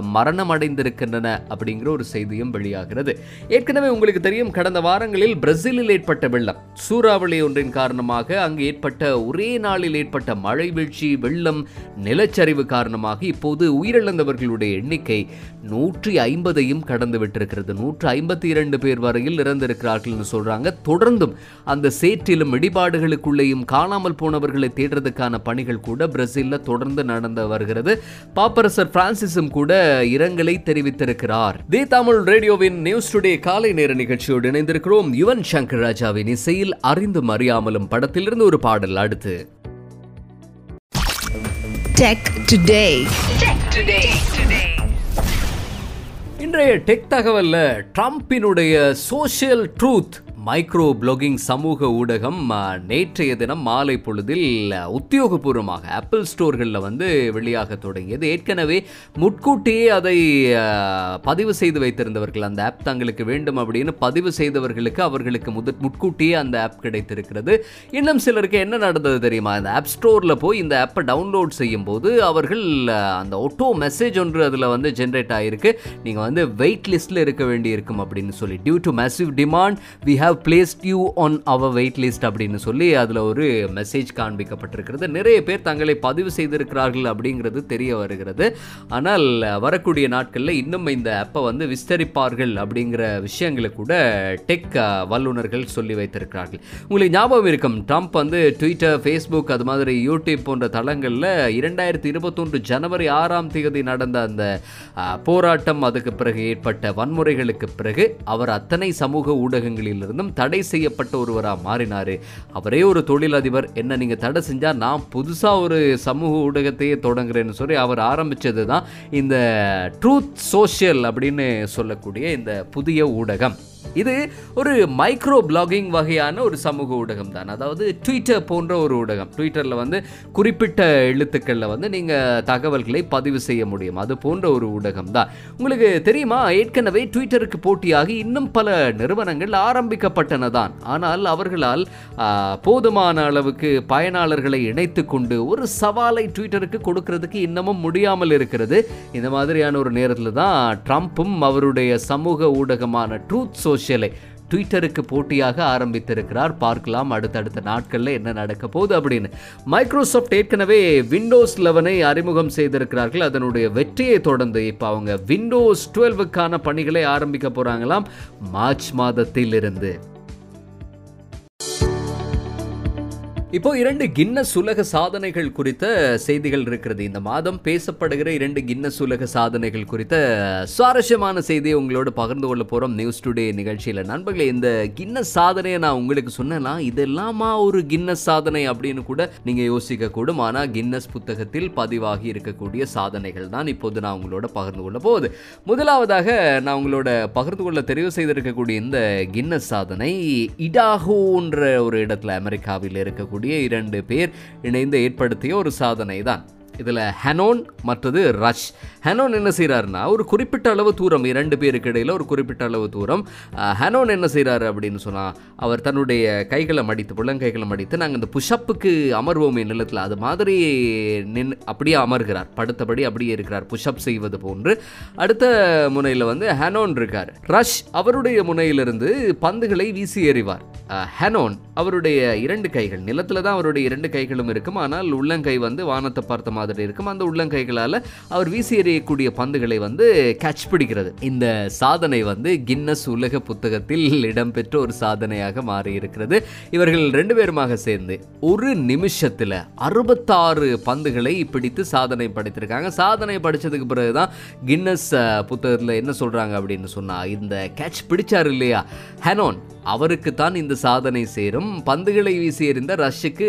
மரணம் அடைந்திருக்கின்றன அப்படிங்கிற ஒரு செய்தியும் வெளியாகிறது. ஏற்கனவே உங்களுக்கு தெரியும் கடந்த வாரங்களில் பிரேசிலில் ஏற்பட்ட வெள்ளம். சூறாவளி ஒன்றின் காரணமாக அங்கு ஏற்பட்ட ஒரே நாளில் ஏற்பட்ட மழை வீழ்ச்சி வெள்ளம் நிலச்சரிவு காரணமாக இப்போது உயிரிழந்தவர்களுடைய எண்ணிக்கை நூற்றி ஐம்பதையும் கடந்து விட்டிருக்கிறது நூற்று ஐம்பத்தி இரண்டு பேர் வரையில் இறந்திருக்கிறார்கள்னு சொல்றாங்க. தொடர்ந்தும் அந்த சேற்றிலும் இடிபாடுகளுக்குள்ளேயும் காணாமல் போனவர்களை தேடுறதுக்கான பணிகள் கூட பிரேசிலில் தொடர்ந்து நடந்து வருகிறது. பாப்பரசர் பிரான்சிஸும் கூட இரங்கலை தெரிவித்திருக்கிறார். தி தமிழ் ரேடியோவின் நியூஸ் டுடே காலை நேர நிகழ்ச்சியோடு இணைந்திருக்கிறோம். யுவன் சங்கர் ராஜாவின் இசையில் அறிந்தும் அறியாமலும் படத்திலிருந்து ஒரு பாடல் அடுத்து. இன்றைய டெக் தகவல்ல ட்ரம்பினுடைய சோஷியல் ட்ரூத் மைக்ரோ பிளாகிங் சமூக ஊடகம் நேற்றைய தினம் மாலை பொழுதில் உத்தியோகபூர்வமாக ஆப்பிள் ஸ்டோர்களில் வந்து வெளியாக தொடங்கியது. ஏற்கனவே முட்கூட்டியே அதை பதிவு செய்து வைத்திருந்தவர்கள் அந்த ஆப் தங்களுக்கு வேண்டும் அப்படின்னு பதிவு செய்தவர்களுக்கு அவர்களுக்கு முத முட்கூட்டியே அந்த ஆப் கிடைத்திருக்கிறது. இன்னும் சிலருக்கு என்ன நடந்தது தெரியுமா? இந்த ஆப் ஸ்டோரில் போய் இந்த ஆப்பை டவுன்லோட் செய்யும் போது அவர்கள் அந்த ஒட்டோ மெசேஜ் ஒன்று அதில் வந்து ஜென்ரேட் ஆகிருக்கு நீங்கள் வந்து வெயிட் லிஸ்ட்டில் இருக்க வேண்டி இருக்கும் அப்படின்னு சொல்லி. Due to massive demand we have placed you on our wait list அப்படின்னு சொல்லி அதில் ஒரு மெசேஜ் காண்பிக்கப்பட்டிருக்கிறது. நிறைய பேர் தங்களை பதிவு செய்திருக்கிறார்கள் அப்படிங்கிறது தெரிய வருகிறது. ஆனால் வரக்கூடிய நாட்களில் இன்னும் இந்த ஆப்பை வந்து விஸ்தரிப்பார்கள் அப்படிங்கிற விஷயங்களை கூட டெக் வல்லுநர்கள் சொல்லி வைத்திருக்கிறார்கள். உங்களுக்கு ஞாபகம் இருக்கும் ட்ரம்ப் வந்து ட்விட்டர் ஃபேஸ்புக் அது மாதிரி யூடியூப் போன்ற தளங்களில் இரண்டாயிரத்தி இருபத்தொன்று ஜனவரி ஆறாம் தேதி நடந்த அந்த போராட்டம் அதுக்கு பிறகு ஏற்பட்ட வன்முறைகளுக்கு பிறகு அவர் அத்தனை சமூக ஊடகங்களிலிருந்து இருந்தும் தடை செய்யப்பட்ட ஒருவராக மாறினார். அவரே ஒரு தொழிலதிபர். என்ன நீங்கள் தடை செஞ்சால் நான் புதுசாக ஒரு சமூக ஊடகத்தையே தொடங்குறேன்னு சொல்லி அவர் ஆரம்பித்தது தான் இந்த ட்ரூத் சோஷியல் அப்படின்னு சொல்லக்கூடிய இந்த புதிய ஊடகம். இது ஒரு மைக்ரோ பிளாகிங் வகையான ஒரு சமூக ஊடகம் தான் அதாவது ட்விட்டர் போன்ற ஒரு ஊடகம். ட்விட்டரில் வந்து குறிப்பிட்ட எழுத்துக்களில் வந்து நீங்கள் தகவல்களை பதிவு செய்ய முடியும். அது போன்ற ஒரு ஊடகம் தான் உங்களுக்கு தெரியுமா? ஏற்கனவே ட்விட்டருக்கு போட்டியாகி இன்னும் பல நிறுவனங்கள் ஆரம்பிக்கப்பட்டன தான் ஆனால் அவர்களால் போதுமான அளவுக்கு பயனாளர்களை இணைத்து கொண்டு ஒரு சவாலை ட்விட்டருக்கு கொடுக்கறதுக்கு இன்னமும் முடியாமல் இருக்கிறது. இந்த மாதிரியான ஒரு நேரத்தில் தான் ட்ரம்ப்பும் அவருடைய சமூக ஊடகமான ட்ரூத் சோஷியலை ட்விட்டருக்கு போட்டியாக ஆரம்பித்திருக்கிறார். பார்க்கலாம் அடுத்தடுத்த நாட்களில் என்ன நடக்க போகுது அப்படின்னு. மைக்ரோசாஃப்ட் ஏற்கனவே விண்டோஸ் லெவனை அறிமுகம் செய்திருக்கிறார்கள். அதனுடைய வெற்றியை தொடர்ந்து இப்போ அவங்க விண்டோஸ் டுவெல்வுக்கான பணிகளை ஆரம்பிக்க போகிறாங்களாம் மார்ச் மாதத்தில் இருந்து இப்போ இரண்டு கின்னஸ் உலக சாதனைகள் குறித்த செய்திகள் இருக்கிறது. இந்த மாதம் பேசப்படுகிற இரண்டு கின்னஸ் உலக சாதனைகள் குறித்த சுவாரஸ்யமான செய்தியை உங்களோட பகிர்ந்து கொள்ள போகிறோம் நியூஸ் டுடே நிகழ்ச்சியில். நண்பர்களே இந்த கின்னஸ் சாதனையை நான் உங்களுக்கு சொன்னேன்னா இதெல்லாமா ஒரு கின்னஸ் சாதனை அப்படின்னு கூட நீங்கள் யோசிக்க கூடும். ஆனால் கின்னஸ் புத்தகத்தில் பதிவாகி இருக்கக்கூடிய சாதனைகள் தான் இப்போது நான் உங்களோட பகிர்ந்து கொள்ள போகுது முதலாவதாக நான் உங்களோட பகிர்ந்து கொள்ள தெரிவு செய்திருக்கக்கூடிய இந்த கின்னஸ் சாதனை இடாஹோன்ற ஒரு இடத்துல அமெரிக்காவில் இருக்கக்கூடிய இரண்டு பேர் இணைந்து ஏற்படுத்திய ஒரு சாதனை தான் இதில் ஹெனோன் மற்றது ரஷ். ஹெனோன் என்ன செய்கிறாருன்னா ஒரு குறிப்பிட்ட அளவு தூரம் இரண்டு பேருக்கு இடையில் ஒரு குறிப்பிட்ட அளவு தூரம் ஹெனோன் என்ன செய்கிறாரு அப்படின்னு சொன்னால் அவர் தன்னுடைய கைகளை மடித்து புள்ளங்கைகளை மடித்து நாங்கள் இந்த புஷப்புக்கு அமர்வோமே நிலத்தில் அது மாதிரி நின் அப்படியே அமர்கிறார். படுத்தபடி அப்படியே இருக்கிறார் புஷப் செய்வது போன்று. அடுத்த முனையில் வந்து ஹெனோன் இருக்கார். ரஷ் அவருடைய முனையிலிருந்து பந்துகளை வீசி எறிவார். ஹெனோன் அவருடைய இரண்டு கைகள் நிலத்தில் தான் அவருடைய இரண்டு கைகளும் இருக்கும் ஆனால் உள்ளங்கை வந்து வானத்தை பார்த்த மாதிரி இருக்கும் அந்த உள்ளங்கைகளால் அவர் வீசி எறியக்கூடிய பந்துகளை வந்து கேட்ச் பிடிக்கிறது. இந்த சாதனை வந்து கின்னஸ் உலக புத்தகத்தில் இடம்பெற்ற ஒரு சாதனையாக மாறி இருக்கிறது இவர்கள் ரெண்டு பேருமாக சேர்ந்து ஒரு நிமிஷத்தில் அறுபத்தாறு பந்துகளை பிடித்து சாதனை படைத்திருக்காங்க. சாதனை படித்ததுக்கு பிறகு தான் கின்னஸ் புத்தகத்தில் என்ன சொல்கிறாங்க அப்படின்னு சொன்னால் இந்த கேட்ச் பிடிச்சார் இல்லையா? ஹெனோன் அவருக்கு தான் இந்த சாதனை சேரும். பந்துகளை வீசி எறிந்த ரஷ்ஷுக்கு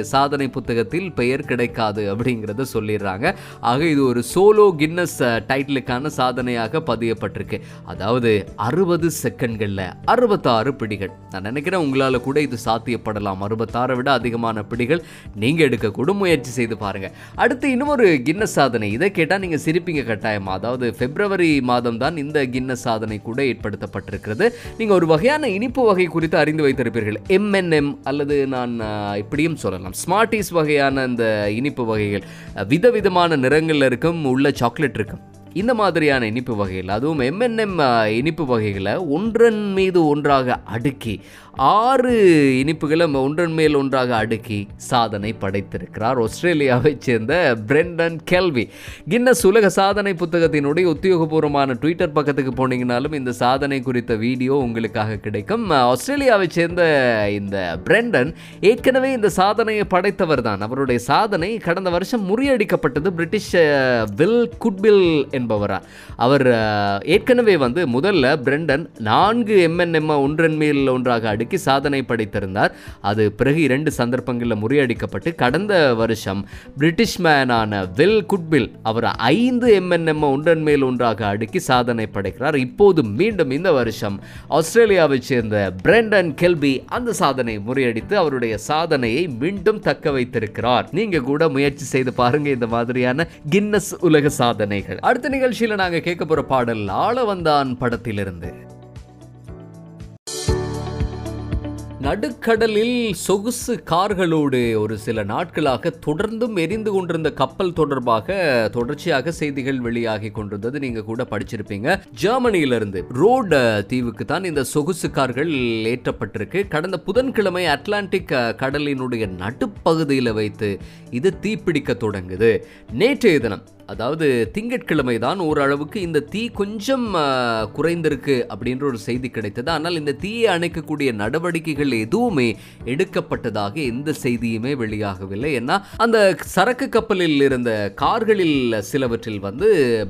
சாதனை புத்தகத்தில் பெயர் கிடைக்காது அப்படிங்கிறது சொல்லிடுறாங்க. ஆக இது ஒரு சோலோ கின்னஸ் டைட்டிலுக்கான சாதனையாக பதியப்பட்டிருக்கு. அதாவது அறுபது செகண்ட்களில் அறுபத்தாறு பிடிகள். நான் நினைக்கிறேன் உங்களால் கூட இது சாத்தியப்படலாம். அறுபத்தாறை விட அதிகமான பிடிகள் நீங்கள் எடுக்கக்கூட முயற்சி செய்து பாருங்கள் அடுத்து இன்னும் ஒரு கின்னஸ் சாதனை. இதை கேட்டால் நீங்கள் சிரிப்பீங்க கட்டாயமாக அதாவது பிப்ரவரி மாதம் தான் இந்த கின்னஸ் சாதனை கூட ஏற்படுத்தப்பட்டிருக்கிறது. நீங்கள் ஒரு வகையான இனிப்பு வகை குறித்து அறிந்து வைத்திருப்பீர்கள். எம்என்எம் அல்லது நான் இப்படியும் சொல்லலாம். ஸ்மார்டிஸ் வகையான இந்த இனிப்பு வகைகள். விதவிதமான நிறங்களில் இருக்கும் உள்ள சாக்லேட் இருக்கும். இந்த மாதிரியான இனிப்பு வகைகள் அதுவும் எம்என்எம் இனிப்பு வகைகளை ஒன்றன் மீது ஒன்றாக அடுக்கி ஆறு இனிப்புகளை ஒன்றன் மேல் ஒன்றாக அடுக்கி சாதனை படைத்திருக்கிறார் ஆஸ்திரேலியாவைச் சேர்ந்த பிரெண்டன் கெல்வி. கின்னஸ் உலக சாதனை புத்தகத்தினுடைய உத்தியோகபூர்வமான ட்விட்டர் பக்கத்துக்கு போனீங்கனாலும் இந்த சாதனை குறித்த வீடியோ உங்களுக்காக கிடைக்கும். ஆஸ்திரேலியாவைச் சேர்ந்த இந்த பிரெண்டன் ஏற்கனவே இந்த சாதனையை படைத்தவர் தான் அவருடைய சாதனை கடந்த வருஷம் முறியடிக்கப்பட்டது. பிரிட்டிஷ் வில் குட்பில் என்ற என்பவரா. அவர் ஏற்கனவே வந்து முதல்ல பிரெண்டன் நான்கு எம்என்எம் ஒன்றன் மேல் ஒன்றாக அடுக்கி சாதனை படைத்திருந்தார். அது பிறகு இரண்டு சந்தர்ப்பங்களில் முறியடிக்கப்பட்டு கடந்த வருஷம் பிரிட்டிஷ் மேனான வில் குட்பில் அவர் ஐந்து எம்என்எம் ஒன்றன் மேல் ஒன்றாக அடுக்கி சாதனை படைக்கிறார். இப்போது மீண்டும் இந்த வருஷம் ஆஸ்திரேலியாவைச் சேர்ந்த பிரெண்டன் கெல்பி அந்த சாதனை முறியடித்து அவருடைய சாதனையை மீண்டும் தக்க வைத்திருக்கிறார். நீங்க கூட முயற்சி செய்து பாருங்க இந்த மாதிரியான கின்னஸ் உலக சாதனைகள். அடுத்த நிகழ்ச்சியில் நாங்கள் கேட்க போற பாடல் ஆள வந்தான் படத்திலிருந்து. நடுக்கடலில் சொகுசு கார்களோடு ஒரு சில நாட்களாக தொடர்ந்தும் எரிந்து கொண்டிருந்த கப்பல் தொடர்பாக தொடர்ச்சியாக செய்திகள் வெளியாகி கொண்டிருந்தது. நீங்க கூட படிச்சிருப்பீங்க. ஜெர்மனியிலிருந்து ரோடு தீவுக்கு தான் இந்த சொகுசு கார்கள் ஏற்றப்பட்டிருக்கு. கடந்த புதன்கிழமை அட்லாண்டிக் கடலினுடைய நடுப்பகுதியில் வைத்து இது தீப்பிடிக்க தொடங்குது. நேற்றைய தினம் அதாவது திங்கட்கிழமை தான் ஓரளவுக்கு இந்த தீ கொஞ்சம் குறைந்திருக்கு அப்படின்ற ஒரு செய்தி கிடைத்தது. ஆனால் இந்த தீயை அணைக்கக்கூடிய நடவடிக்கைகள் எதுவுமே எடுக்கப்பட்டதாக எந்த செய்தியுமே வெளியாகவில்லை. ஏன்னா அந்த சரக்கு கப்பலில் இருந்த கார்களில் சிலவற்றில் வந்து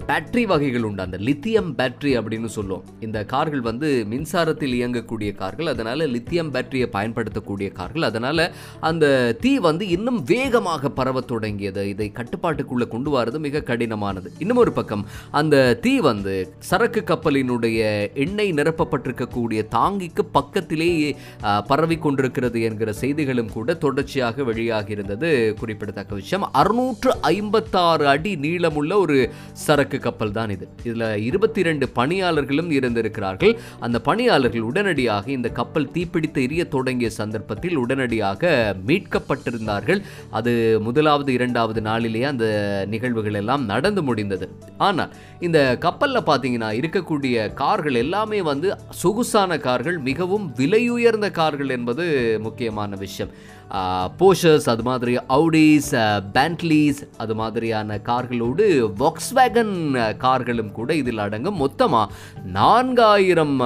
பேட்டரி வகைகள் உண்டு. அந்த லித்தியம் பேட்டரி அப்படின்னு சொல்லுவோம். இந்த கார்கள் வந்து மின்சாரத்தில் இயங்கக்கூடிய கார்கள். அதனால லித்தியம் பேட்டரியை பயன்படுத்தக்கூடிய கார்கள். அதனால அந்த தீ வந்து இன்னும் வேகமாக பரவ தொடங்கியது. இதை கட்டுப்பாட்டுக்குள்ளே கொண்டு வரது மிக கடினமானது. இன்னும் ஒரு பக்கம் அந்த தீ வந்து சரக்கு கப்பலினுடைய எண்ணெய் நிரப்பப்பட்டிருக்கக்கூடிய தாங்கிக்கு பக்கத்திலேயே பரவி கொண்டிருக்கிறது என்கிற செய்திகளும் கூட தொடர்ச்சியாக வெளியாகி இருந்தது குறிப்பிடத்தக்க விஷயம் அறுநூற்று ஐம்பத்தாறு அடி நீளமுள்ள ஒரு சரக்கு கப்பல் தான் இது. இதில் இருபத்தி ரெண்டு பணியாளர்களும் இருந்திருக்கிறார்கள். அந்த பணியாளர்கள் உடனடியாக இந்த கப்பல் தீப்பிடித்து எரிய தொடங்கிய சந்தர்ப்பத்தில் உடனடியாக மீட்கப்பட்டிருந்தார்கள். அது முதலாவது இரண்டாவது நாளிலேயே அந்த நிகழ்வுகள் எல்லாம் நடந்து முடிந்தது. ஆனால் இந்த கப்பலில் பார்த்தீங்கன்னா இருக்கக்கூடிய கார்கள் எல்லாமே வந்து சொகுசான கார்கள் மிகவும் விலையுயர்ந்த கார்கள் என்பது முக்கியமான விஷயம். போஷர்ஸ் அது மாதிரி அவுடிஸ் பேண்ட்லீஸ் அது மாதிரியான கார்களோடு வாக்ஸ்வேகன் கார்களும் கூட இதில் அடங்கும். மொத்தமாக நான்காயிரம்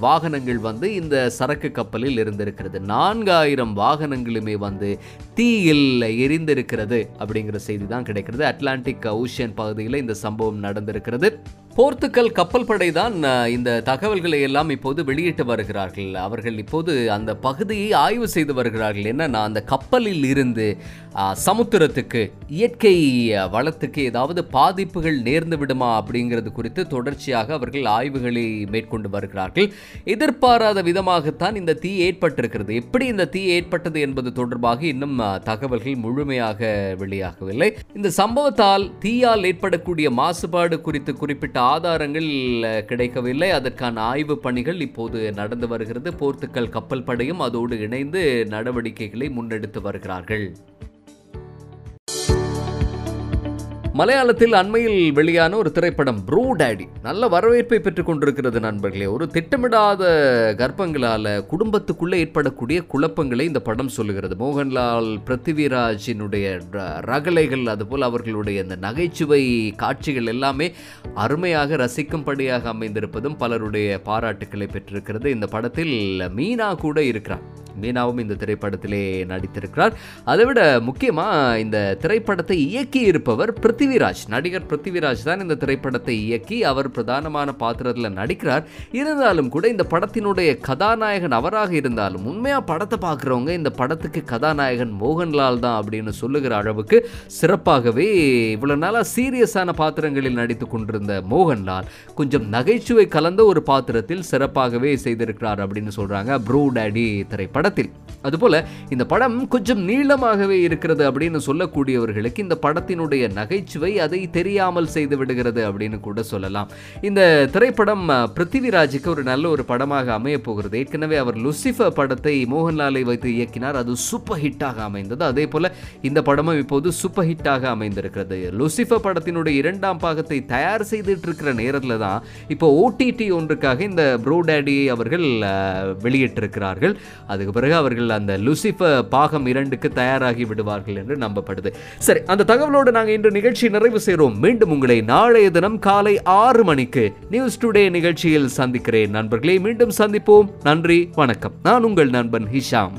வாகனங்கள் வந்து இந்த சரக்கு கப்பலில் இருந்திருக்கிறது. நான்காயிரம் வாகனங்களுமே வந்து தீயில் எரிந்திருக்கிறது அப்படிங்கிற செய்தி தான் கிடைக்கிறது. அட்லாண்டிக் ஓஷியன் பகுதியில் இந்த சம்பவம் நடந்திருக்கிறது. போர்த்துக்கல் கப்பல் படை தான் இந்த தகவல்களை எல்லாம் இப்போது வெளியிட்டு வருகிறார்கள். அவர்கள் இப்போது அந்த பகுதியை ஆய்வு செய்து வருகிறார்கள். என்னன்னா அந்த கப்பலில் இருந்து சமுத்திரத்துக்கு இயற்கை வளத்துக்கு ஏதாவது பாதிப்புகள் நேர்ந்து விடுமா அப்படிங்கிறது குறித்து தொடர்ச்சியாக அவர்கள் ஆய்வுகளை மேற்கொண்டு வருகிறார்கள். எதிர்பாராத விதமாகத்தான் இந்த தீ ஏற்பட்டிருக்கிறது. எப்படி இந்த தீ ஏற்பட்டது என்பது தொடர்பாக இன்னும் தகவல்கள் முழுமையாக வெளியாகவில்லை. இந்த சம்பவத்தால் தீயால் ஏற்படக்கூடிய மாசுபாடு குறித்து குறிப்பிட்ட ஆதாரங்கள் கிடைக்கவில்லை. அதற்கான ஆய்வு பணிகள் இப்போது நடந்து வருகிறது. போர்த்துக்கல் கப்பல் படையும் அதோடு இணைந்து நடவடிக்கைகளை முன்னெடுத்து வருகிறார்கள். மலையாளத்தில் அண்மையில் வெளியான ஒரு திரைப்படம் ப்ரூ டேடி. நல்ல வரவேற்பை பெற்றுக் கொண்டிருக்கிறது நண்பர்களே. ஒரு திட்டமிடாத கர்ப்பங்களால் குடும்பத்துக்குள்ளே ஏற்படக்கூடிய குழப்பங்களை இந்த படம் சொல்லுகிறது. மோகன்லால் பிருத்திவிராஜினுடைய ர- ரகளைகள் அதுபோல் அவர்களுடைய இந்த நகைச்சுவை காட்சிகள் எல்லாமே அருமையாக ரசிக்கும்படியாக அமைந்திருப்பதும் பலருடைய பாராட்டுக்களை பெற்றிருக்கிறது. இந்த படத்தில் மீனா கூட இருக்கிறார். மீனாவும் இந்த திரைப்படத்திலே நடித்திருக்கிறார். அதை விட முக்கியமாக இந்த திரைப்படத்தை இயக்கியிருப்பவர் இருப்பவர் பிருத்திவிராஜ். நடிகர் பிருத்திவிராஜ் தான் இந்த திரைப்படத்தை இயக்கி அவர் பிரதானமான பாத்திரத்தில் நடிக்கிறார். இருந்தாலும் கூட இந்த படத்தினுடைய கதாநாயகன் அவராக இருந்தாலும் உண்மையாக படத்தை பார்க்குறவங்க இந்த படத்துக்கு கதாநாயகன் மோகன்லால் தான் அப்படின்னு சொல்லுகிற அளவுக்கு சிறப்பாகவே இவ்வளோ நாளாக சீரியஸான பாத்திரங்களில் நடித்து கொண்டிருந்த மோகன்லால் கொஞ்சம் நகைச்சுவை கலந்த ஒரு பாத்திரத்தில் சிறப்பாகவே செய்திருக்கிறார் அப்படின்னு சொல்கிறாங்க ப்ரூ டேடி திரைப்படத்தில். அதுபோல் இந்த படம் கொஞ்சம் நீளமாகவே இருக்கிறது அப்படின்னு சொல்லக்கூடியவர்களுக்கு இந்த படத்தினுடைய நகைச்சுவை அதை தெரியாமல் செய்து விடுகிறது அப்படின்னு கூட சொல்லலாம். இந்த திரைப்படம் பிருத்திவிராஜுக்கு ஒரு நல்ல ஒரு படமாக அமைய போகிறது. ஏற்கனவே அவர் லுசிஃபர் படத்தை மோகன்லாலை வைத்து இயக்கினார். அது சூப்பர் ஹிட்டாக அமைந்தது. அதே போல இந்த படமும் இப்போது சூப்பர் ஹிட்டாக அமைந்திருக்கிறது. லுசிஃபர் படத்தினுடைய இரண்டாம் பாகத்தை தயார் செய்துட்டு இருக்கிற நேரத்தில் தான் இப்போ ஓடிடி ஒன்றுக்காக இந்த ப்ரோ டேடி அவர்கள் வெளியிட்டிருக்கிறார்கள். அதுக்கு பிறகு அவர்கள் அந்த லுசிஃபர் பாகம் இரண்டுக்கு தயாராகி விடுவார்கள் என்று நம்பப்படுது. சரி அந்த தகவலோடு நாங்கள் இன்று நிகழ்ச்சி நிகழ்ச்சி நிறைவு செய்கிறோம் மீண்டும் உங்களை நாளைய தினம் காலை ஆறு மணிக்கு நியூஸ் டுடே நிகழ்ச்சியில் சந்திக்கிறேன். நண்பர்களே மீண்டும் சந்திப்போம். நன்றி வணக்கம். நான் உங்கள் நண்பன் ஹிஷாம்.